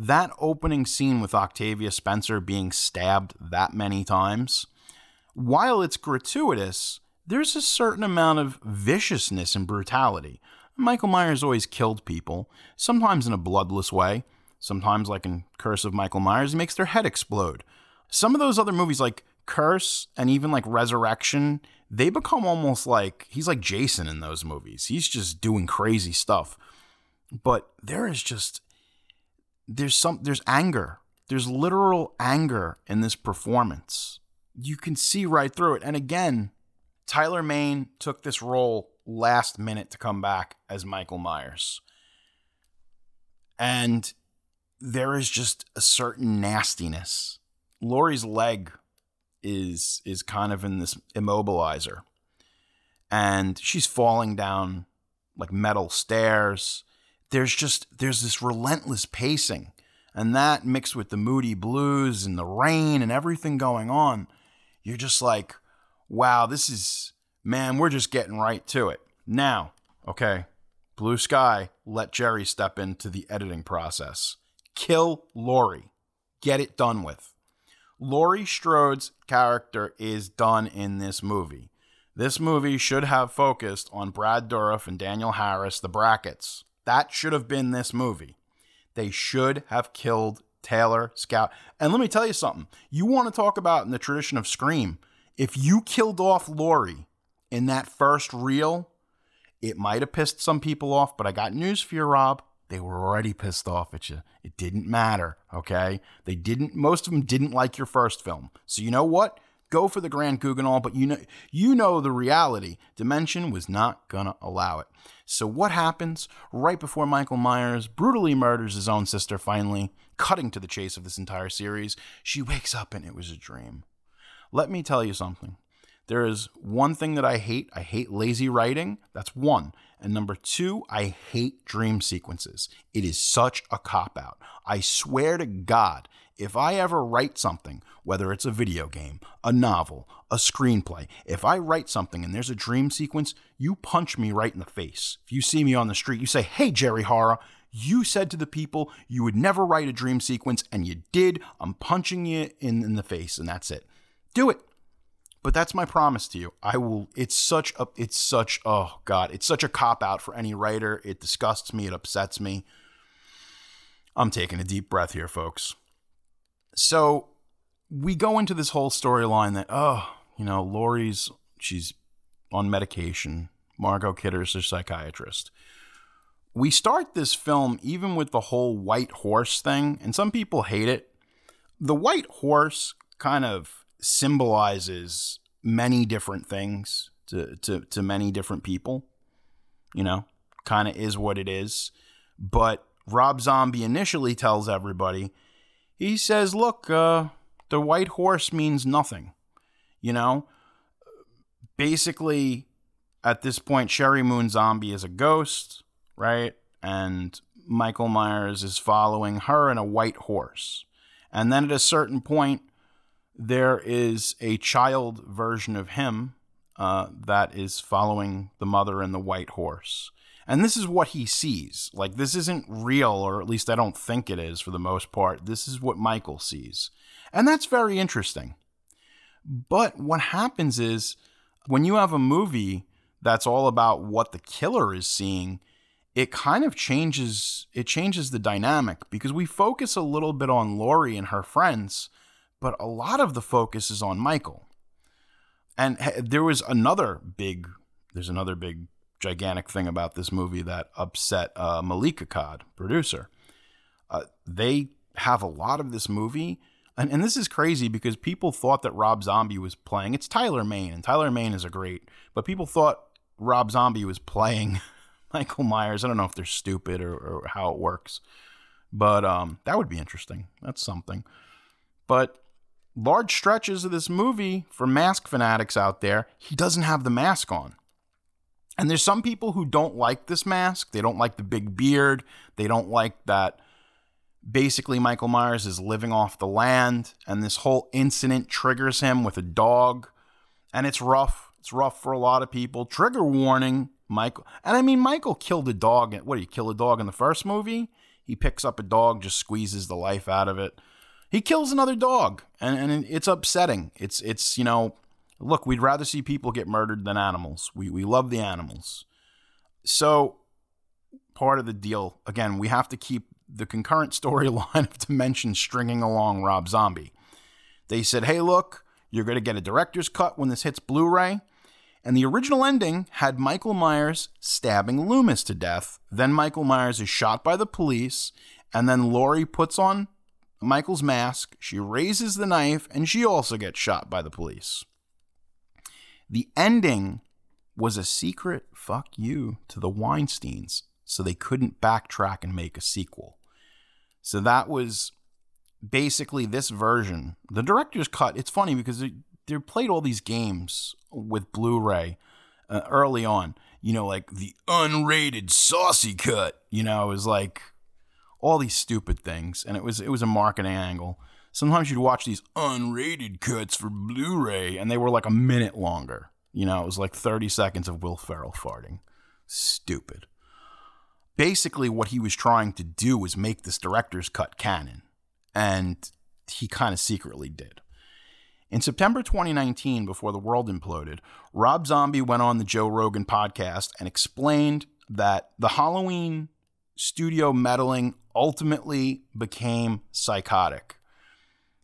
That opening scene with Octavia Spencer being stabbed that many times, while it's gratuitous, there's a certain amount of viciousness and brutality. Michael Myers always killed people, sometimes in a bloodless way, Sometimes, like in Curse of Michael Myers, he makes their head explode. Some of those other movies, like Curse and even like Resurrection, they become almost like he's like Jason in those movies. He's just doing crazy stuff. But there is just there's some there's anger. There's literal anger in this performance. You can see right through it. And again, Tyler Mane took this role last minute to come back as Michael Myers. And there is just a certain nastiness. Laurie's leg is is kind of in this immobilizer. And she's falling down like metal stairs. There's just there's this relentless pacing. And that mixed with the moody blues and the rain and everything going on, you're just like, wow, this is man, we're just getting right to it. Now, okay, blue sky, let Jerry step into the editing process kill Laurie. Get it done with. Laurie Strode's character is done in this movie. This movie should have focused on Brad Dourif and Danielle Harris, the brackets. That should have been this movie. They should have killed Taylor Scout. And let me tell you something. You want to talk about in the tradition of Scream, if you killed off Laurie in that first reel, it might have pissed some people off, but I got news for you, Rob. They were already pissed off at you. It didn't matter, okay? They didn't most of them didn't like your first film. So you know what? Go for the Grand Guignol, but you know you know the reality. Dimension was not gonna allow it. So what happens right before Michael Myers brutally murders his own sister finally, cutting to the chase of this entire series, she wakes up and it was a dream. Let me tell you something. There is one thing that I hate. I hate lazy writing. That's one. And number two, I hate dream sequences. It is such a cop out. I swear to God, if I ever write something, whether it's a video game, a novel, a screenplay, if I write something and there's a dream sequence, you punch me right in the face. If you see me on the street, you say, Hey, Jerry Horror, you said to the people you would never write a dream sequence, and you did. I'm punching you in, in the face, and that's it. Do it. But that's my promise to you. I will. It's such a. It's such. Oh God. It's such a cop out for any writer. It disgusts me. It upsets me. I'm taking a deep breath here, folks. So we go into this whole storyline that oh, you know, Laurie's she's on medication. Margot Kidder's a psychiatrist. We start this film even with the whole white horse thing, and some people hate it. The white horse kind of symbolizes many different things to, to, to many different people. You know, kind of is what it is. But Rob Zombie initially tells everybody, he says, look, uh, the white horse means nothing. You know, basically, at this point, Sheri Moon Zombie is a ghost, right? And Michael Myers is following her in a white horse. And then at a certain point, there is a child version of him uh, that is following the mother in the white horse. And this is what he sees. Like, this isn't real, or at least I don't think it is for the most part. This is what Michael sees. And that's very interesting. But what happens is when you have a movie that's all about what the killer is seeing, it kind of changes it changes the dynamic because we focus a little bit on Laurie and her friends, but a lot of the focus is on Michael. And there was another big there's another big gigantic thing about this movie that upset uh, Malek Akkad, producer. Uh, they have a lot of this movie and, and this is crazy because people thought that Rob Zombie was playing. It's Tyler Mane, and Tyler Mane is a great, but people thought Rob Zombie was playing Michael Myers. I don't know if they're stupid or, or how it works, but um, that would be interesting. That's something. But large stretches of this movie, for mask fanatics out there, he doesn't have the mask on. And there's some people who don't like this mask. They don't like the big beard. They don't like that basically Michael Myers is living off the land and this whole incident triggers him with a dog and it's rough. It's rough for a lot of people. Trigger warning, Michael. And I mean Michael killed a dog. What do you kill a dog in the first movie? He picks up a dog, just squeezes the life out of it. He kills another dog and, and it's upsetting. It's it's, you know, look, we'd rather see people get murdered than animals. We we love the animals. So part of the deal, again, we have to keep the concurrent storyline of Dimension stringing along Rob Zombie. They said, hey, look, you're going to get a director's cut when this hits Blu ray. And the original ending had Michael Myers stabbing Loomis to death. Then Michael Myers is shot by the police. And then Laurie puts on Michael's mask. She raises the knife and she also gets shot by the police. The ending was a secret fuck you to the Weinsteins, so they couldn't backtrack and make a sequel. So that was basically this version. The director's cut, it's funny because they, they played all these games with Blu ray uh, early on. You know, like the unrated saucy cut. You know, it was like all these stupid things. And it was it was a marketing angle. Sometimes you'd watch these unrated cuts for Blu ray and they were like a minute longer. You know, it was like 30 seconds of Will Ferrell farting. Stupid basically what he was trying to do was make this director's cut canon. And he kind of secretly did. In September 2019, before the world imploded, Rob Zombie went on the Joe Rogan podcast and explained that the Halloween studio meddling ultimately became psychotic.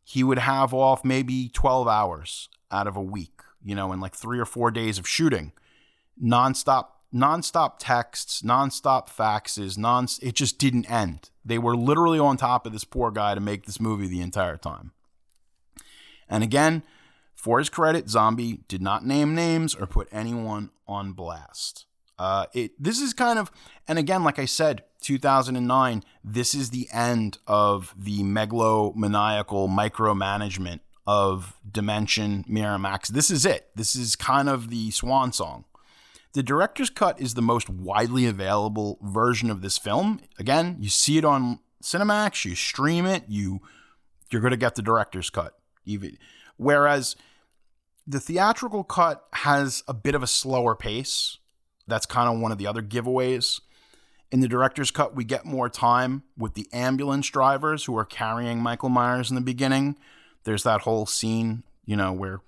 He would have off maybe 12 hours out of a week, you know, in like three or four days of shooting, nonstop nonstop texts, nonstop faxes, non it just didn't end. They were literally on top of this poor guy to make this movie the entire time. And again, for his credit, Zombie did not name names or put anyone on blast. Uh, it this is kind of, and again, like I said, 2009. This is the end of the megalomaniacal micromanagement of Dimension Miramax. This is it. This is kind of the swan song. The director's cut is the most widely available version of this film. Again, you see it on Cinemax, you stream it, you you're going to get the director's cut. Even whereas the theatrical cut has a bit of a slower pace. That's kind of one of the other giveaways. In the director's cut, we get more time with the ambulance drivers who are carrying Michael Myers in the beginning. There's that whole scene, you know, where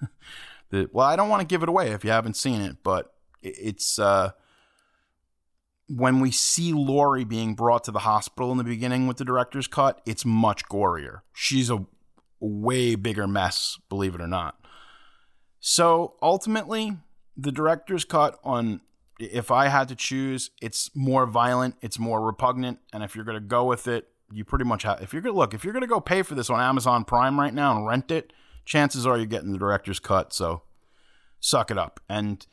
the, well, I don't want to give it away if you haven't seen it, but it's uh, when we see Laurie being brought to the hospital in the beginning with the director's cut, it's much gorier. She's a way bigger mess, believe it or not. So ultimately, the director's cut on if I had to choose, it's more violent, it's more repugnant, and if you're gonna go with it, you pretty much have. If you're gonna look, if you're gonna go pay for this on Amazon Prime right now and rent it, chances are you're getting the director's cut. So suck it up. And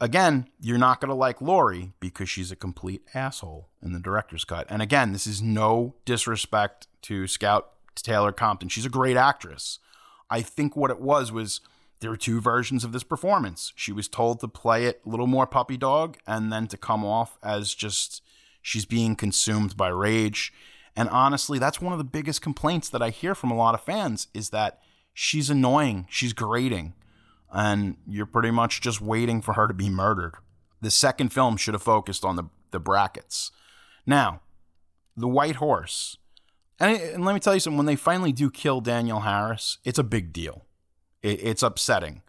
again, you're not gonna like Laurie because she's a complete asshole in the director's cut. And again, this is no disrespect to Scout Taylor Compton. She's a great actress. I think what it was was there were two versions of this performance. She was told to play it a little more puppy dog and then to come off as just she's being consumed by rage. And honestly, that's one of the biggest complaints that I hear from a lot of fans is that she's annoying, she's grating, and you're pretty much just waiting for her to be murdered. The second film should have focused on the, the brackets. Now, the white horse. And, and let me tell you something when they finally do kill Danielle Harris, it's a big deal it, it's upsetting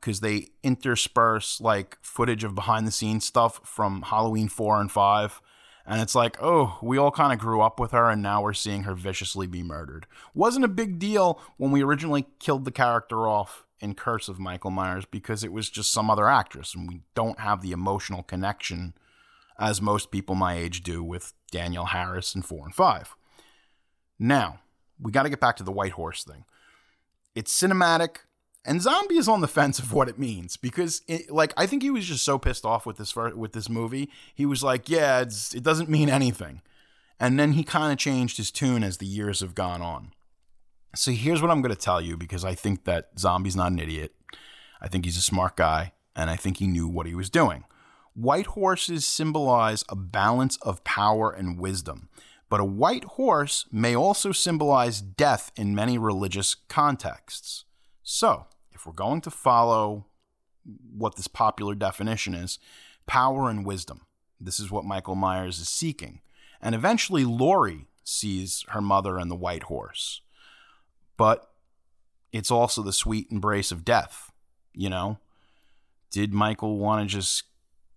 because they intersperse like footage of behind the scenes stuff from Halloween 4 and 5. And it's like, oh, we all kind of grew up with her, and now we're seeing her viciously be murdered. Wasn't a big deal when we originally killed the character off in Curse of Michael Myers because it was just some other actress, and we don't have the emotional connection as most people my age do with Danielle Harris in 4 and 5. Now, we got to get back to the White Horse thing. It's cinematic, and Zombie is on the fence of what it means because, it, like, I think he was just so pissed off with this with this movie. He was like, "Yeah, it doesn't mean anything," and then he kind of changed his tune as the years have gone on. So here's what I'm going to tell you because I think that Zombie's not an idiot. I think he's a smart guy, and I think he knew what he was doing. White horses symbolize a balance of power and wisdom, but a white horse may also symbolize death in many religious contexts. So, if we're going to follow what this popular definition is, power and wisdom. This is what Michael Myers is seeking. And eventually, Laurie sees her mother and the white horse. But it's also the sweet embrace of death, you know? Did Michael want to just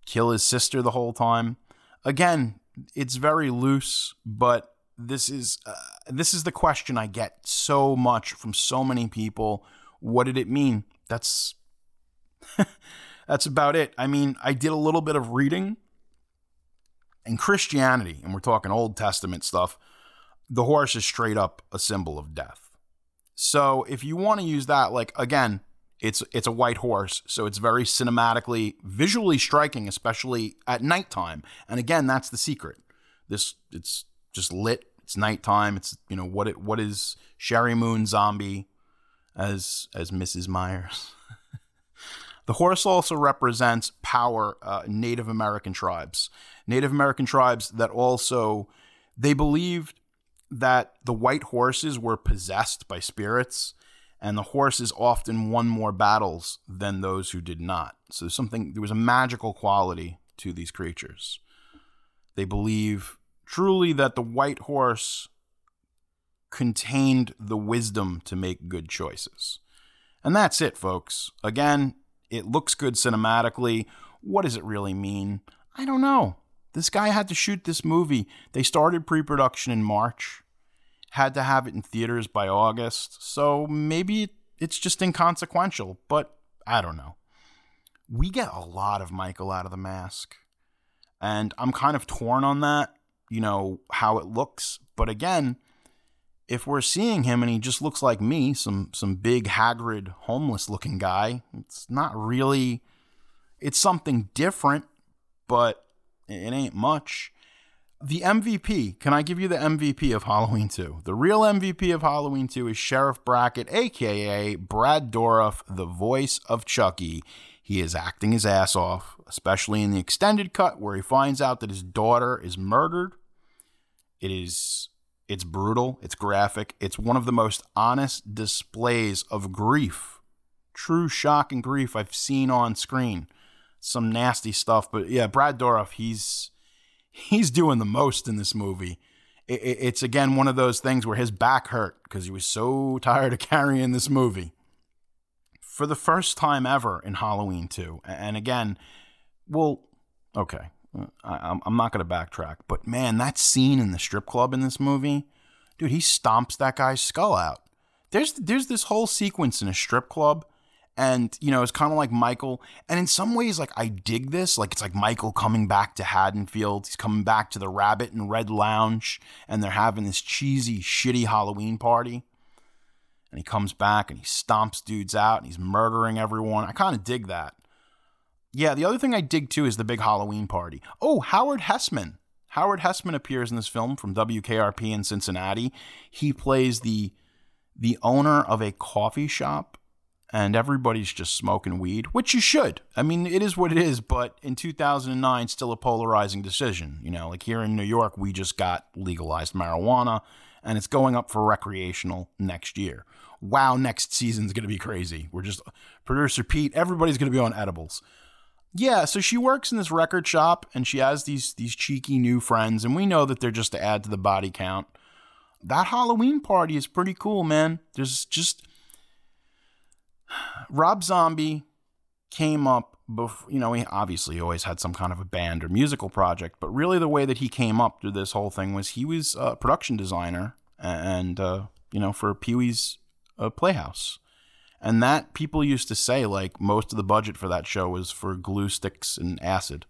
kill his sister the whole time? Again, it's very loose, but this is uh, this is the question I get so much from so many people what did it mean? That's that's about it. I mean, I did a little bit of reading in Christianity, and we're talking Old Testament stuff. The horse is straight up a symbol of death. So if you want to use that, like again, it's it's a white horse, so it's very cinematically, visually striking, especially at nighttime. And again, that's the secret. This it's just lit. It's nighttime. It's you know what it what is Sheri Moon Zombie as as Mrs. Myers. the horse also represents power uh, Native American tribes. Native American tribes that also they believed that the white horses were possessed by spirits and the horses often won more battles than those who did not. So something there was a magical quality to these creatures. They believe truly that the white horse contained the wisdom to make good choices. And that's it, folks. Again, it looks good cinematically. What does it really mean? I don't know. This guy had to shoot this movie. They started pre production in March, had to have it in theaters by August. So maybe it's just inconsequential, but I don't know. We get a lot of Michael out of the mask. And I'm kind of torn on that, you know, how it looks. But again, if we're seeing him and he just looks like me, some some big haggard homeless looking guy, it's not really it's something different, but it ain't much. The MVP, can I give you the MVP of Halloween 2? The real MVP of Halloween 2 is Sheriff Brackett, aka Brad Dourif, the voice of Chucky. He is acting his ass off, especially in the extended cut where he finds out that his daughter is murdered. It is it's brutal, it's graphic, it's one of the most honest displays of grief, true shock and grief I've seen on screen. Some nasty stuff, but yeah, Brad Dourif, he's he's doing the most in this movie. It's again one of those things where his back hurt because he was so tired of carrying this movie. for the first time ever in Halloween 2. And again, well, okay, I, I'm not going to backtrack, but man, that scene in the strip club in this movie, dude, he stomps that guy's skull out. There's there's this whole sequence in a strip club and you know it's kind of like michael and in some ways like i dig this like it's like michael coming back to haddonfield he's coming back to the rabbit and red lounge and they're having this cheesy shitty halloween party. And he comes back and he stomps dudes out and he's murdering everyone. I kind of dig that yeah the other thing i dig too is the big halloween party oh howard Hesseman. howard Hesseman appears in this film from wkrp in cincinnati he plays the the owner of a coffee shop and everybody's just smoking weed, which you should. I mean, it is what it is, but in 2009, still a polarizing decision. You know, like here in New York, we just got legalized marijuana, and it's going up for recreational next year. Wow, next season's going to be crazy. We're just, producer Pete, everybody's going to be on edibles. Yeah, so she works in this record shop and she has these these cheeky new friends, and we know that they're just to add to the body count. That Halloween party is pretty cool, man. There's just Rob Zombie came up before, you know, he obviously always had some kind of a band or musical project, but really the way that he came up through this whole thing was he was a production designer and, uh, you know, for Pee Wee's uh, Playhouse. And that people used to say, like, most of the budget for that show was for glue sticks and acid.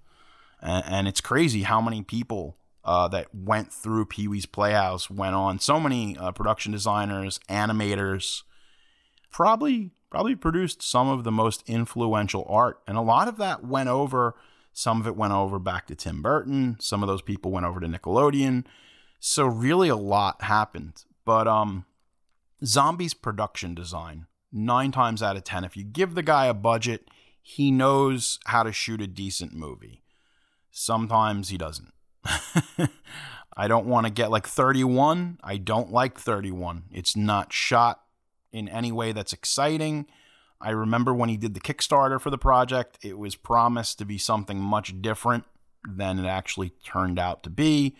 And, and it's crazy how many people uh, that went through Pee Wee's Playhouse went on. So many uh, production designers, animators, probably probably produced some of the most influential art. And a lot of that went over, some of it went over back to Tim Burton, some of those people went over to Nickelodeon. So really a lot happened. But um Zombies production design, 9 times out of 10 if you give the guy a budget, he knows how to shoot a decent movie. Sometimes he doesn't. I don't want to get like 31. I don't like 31. It's not shot in any way that's exciting. I remember when he did the Kickstarter for the project, it was promised to be something much different than it actually turned out to be.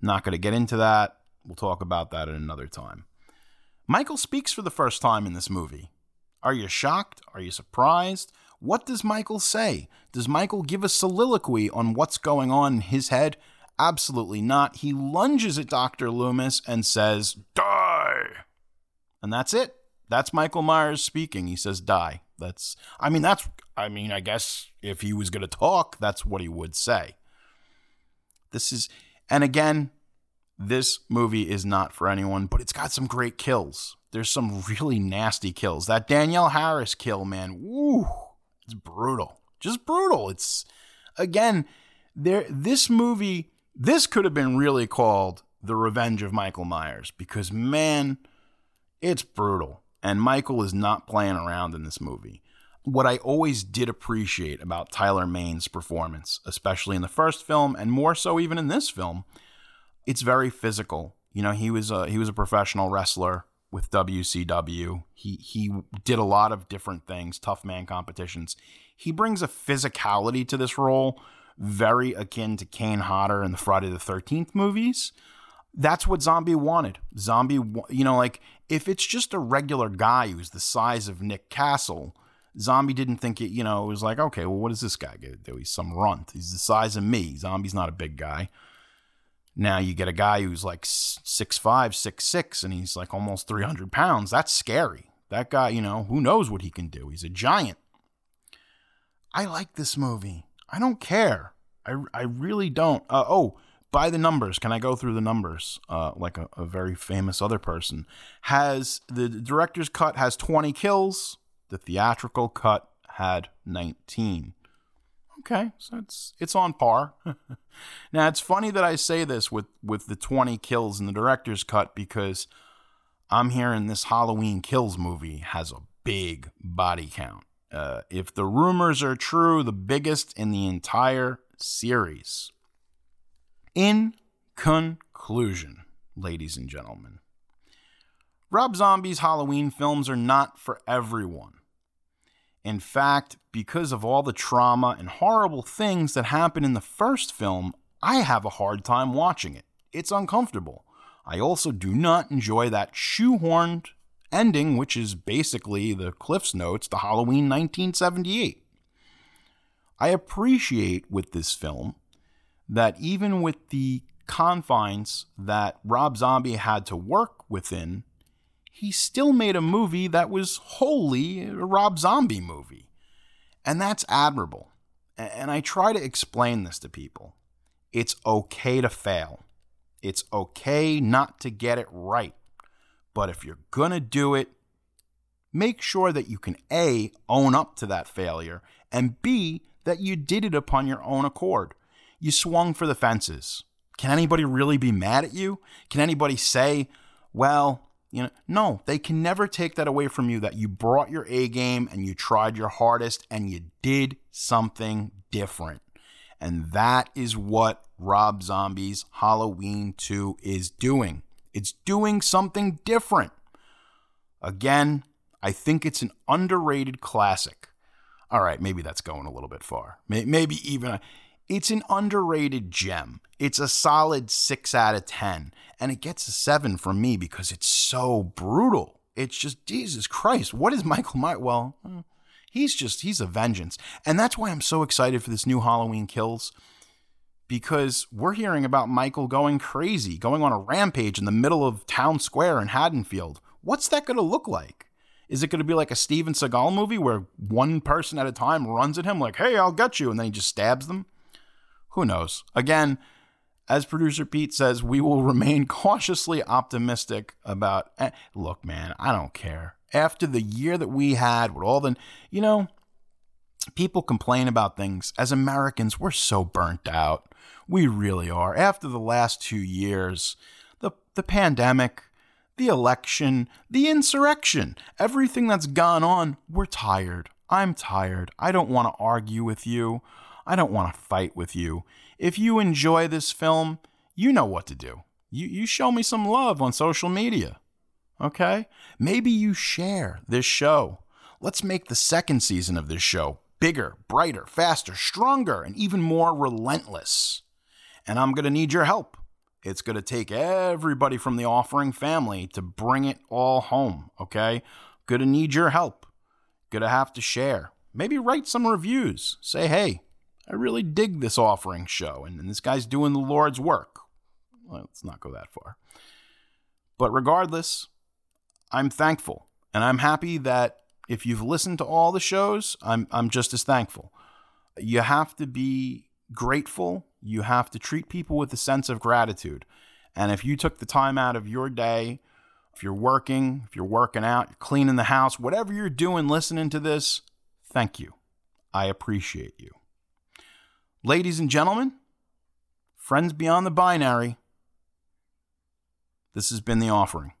Not going to get into that. We'll talk about that at another time. Michael speaks for the first time in this movie. Are you shocked? Are you surprised? What does Michael say? Does Michael give a soliloquy on what's going on in his head? Absolutely not. He lunges at Dr. Loomis and says, Die! And that's it. That's Michael Myers speaking. He says, die. That's, I mean, that's, I mean, I guess if he was going to talk, that's what he would say. This is, and again, this movie is not for anyone, but it's got some great kills. There's some really nasty kills. That Danielle Harris kill, man, woo, it's brutal. Just brutal. It's, again, there, this movie, this could have been really called The Revenge of Michael Myers because, man, it's brutal. And Michael is not playing around in this movie. What I always did appreciate about Tyler Mane's performance, especially in the first film and more so even in this film, it's very physical. You know, he was a he was a professional wrestler with WCW. He he did a lot of different things, tough man competitions. He brings a physicality to this role very akin to Kane Hodder in the Friday the 13th movies. That's what Zombie wanted. Zombie, you know, like if it's just a regular guy who's the size of Nick Castle, Zombie didn't think it, you know, it was like, okay, well, what does this guy do? He's some runt. He's the size of me. Zombie's not a big guy. Now you get a guy who's like six five, six six, and he's like almost 300 pounds. That's scary. That guy, you know, who knows what he can do? He's a giant. I like this movie. I don't care. I, I really don't. Uh, oh, by the numbers. Can I go through the numbers? Uh, like a, a, very famous other person has the director's cut has 20 kills. The theatrical cut had 19. Okay, so it's it's on par. now it's funny that I say this with with the 20 kills in the director's cut because I'm hearing this Halloween Kills movie has a big body count. Uh, if the rumors are true, the biggest in the entire series. In conclusion, ladies and gentlemen, Rob Zombie's Halloween films are not for everyone. In fact, because of all the trauma and horrible things that happen in the first film, I have a hard time watching it. It's uncomfortable. I also do not enjoy that shoehorned ending, which is basically the Cliff's Notes to Halloween 1978. I appreciate with this film that even with the confines that Rob Zombie had to work within, he still made a movie that was wholly a Rob Zombie movie. And that's admirable. And I try to explain this to people. It's okay to fail. It's okay not to get it right. But if you're going to do it, make sure that you can A, own up to that failure, and B, that you did it upon your own accord. You swung for the fences. Can anybody really be mad at you? Can anybody say, well, you know, no, they can never take that away from you that you brought your A game and you tried your hardest and you did something different. And that is what Rob Zombie's Halloween 2 is doing. It's doing something different. Again, I think it's an underrated classic. All right, maybe that's going a little bit far. Maybe even a, it's an underrated gem. It's a solid 6 out of 10, and it gets a 7 from me because it's so brutal. It's just Jesus Christ. What is Michael Myers? Well, hmm, he's just he's a vengeance. And that's why I'm so excited for this new Halloween Kills because we're hearing about Michael going crazy, going on a rampage in the middle of town square in Haddonfield. What's that going to look like? Is it going to be like a Steven Seagal movie where one person at a time runs at him like, "Hey, I'll get you," and then he just stabs them? Who knows? Again, as producer Pete says, we will remain cautiously optimistic about. Eh, look, man, I don't care. After the year that we had with all the, you know, people complain about things. As Americans, we're so burnt out. We really are. After the last two years, the, the pandemic, the election, the insurrection, everything that's gone on, we're tired. I'm tired. I don't want to argue with you. I don't want to fight with you. If you enjoy this film, you know what to do. You, you show me some love on social media. Okay? Maybe you share this show. Let's make the second season of this show bigger, brighter, faster, stronger, and even more relentless and I'm going to need your help. It's going to take everybody from the offering family to bring it all home, okay? Going to need your help. Going to have to share. Maybe write some reviews. Say, hey, I really dig this offering show, and, and this guy's doing the Lord's work. Well, let's not go that far. But regardless, I'm thankful, and I'm happy that if you've listened to all the shows, I'm, I'm just as thankful. You have to be grateful you have to treat people with a sense of gratitude. And if you took the time out of your day, if you're working, if you're working out, you're cleaning the house, whatever you're doing listening to this, thank you. I appreciate you. Ladies and gentlemen, friends beyond the binary, this has been the offering.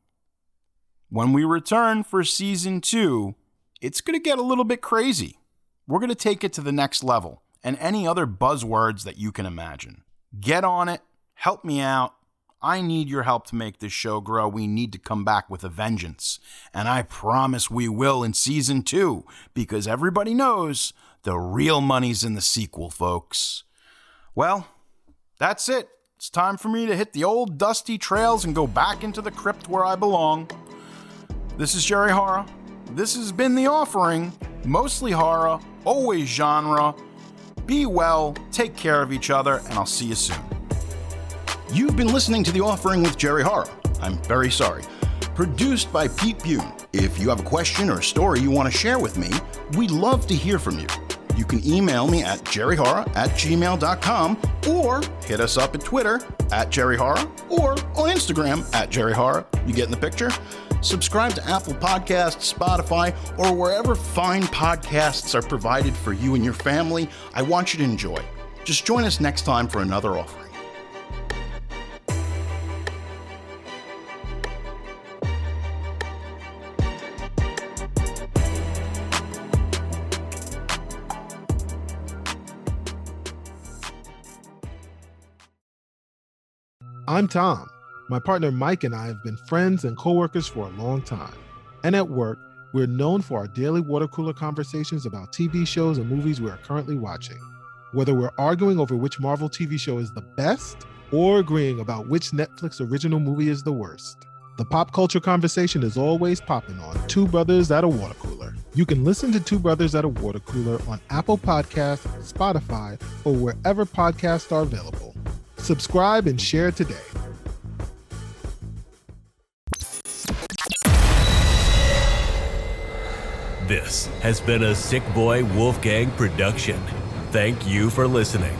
When we return for season two, it's going to get a little bit crazy. We're going to take it to the next level and any other buzzwords that you can imagine. Get on it, help me out. I need your help to make this show grow. We need to come back with a vengeance. And I promise we will in season two, because everybody knows the real money's in the sequel, folks. Well, that's it. It's time for me to hit the old dusty trails and go back into the crypt where I belong. This is Jerry Horror. This has been The Offering. Mostly horror, always genre. Be well, take care of each other, and I'll see you soon. You've been listening to The Offering with Jerry Horror. I'm very sorry. Produced by Pete Bune. If you have a question or a story you want to share with me, we'd love to hear from you. You can email me at jerryhorror at gmail.com or hit us up at Twitter at jerryhorror or on Instagram at jerryhorror. You getting the picture? Subscribe to Apple Podcasts, Spotify, or wherever fine podcasts are provided for you and your family. I want you to enjoy. Just join us next time for another offering. I'm Tom. My partner Mike and I have been friends and coworkers for a long time. And at work, we're known for our daily water cooler conversations about TV shows and movies we are currently watching. Whether we're arguing over which Marvel TV show is the best or agreeing about which Netflix original movie is the worst, the pop culture conversation is always popping on Two Brothers at a Water Cooler. You can listen to Two Brothers at a Water Cooler on Apple Podcasts, Spotify, or wherever podcasts are available. Subscribe and share today. This has been a Sick Boy Wolfgang production. Thank you for listening.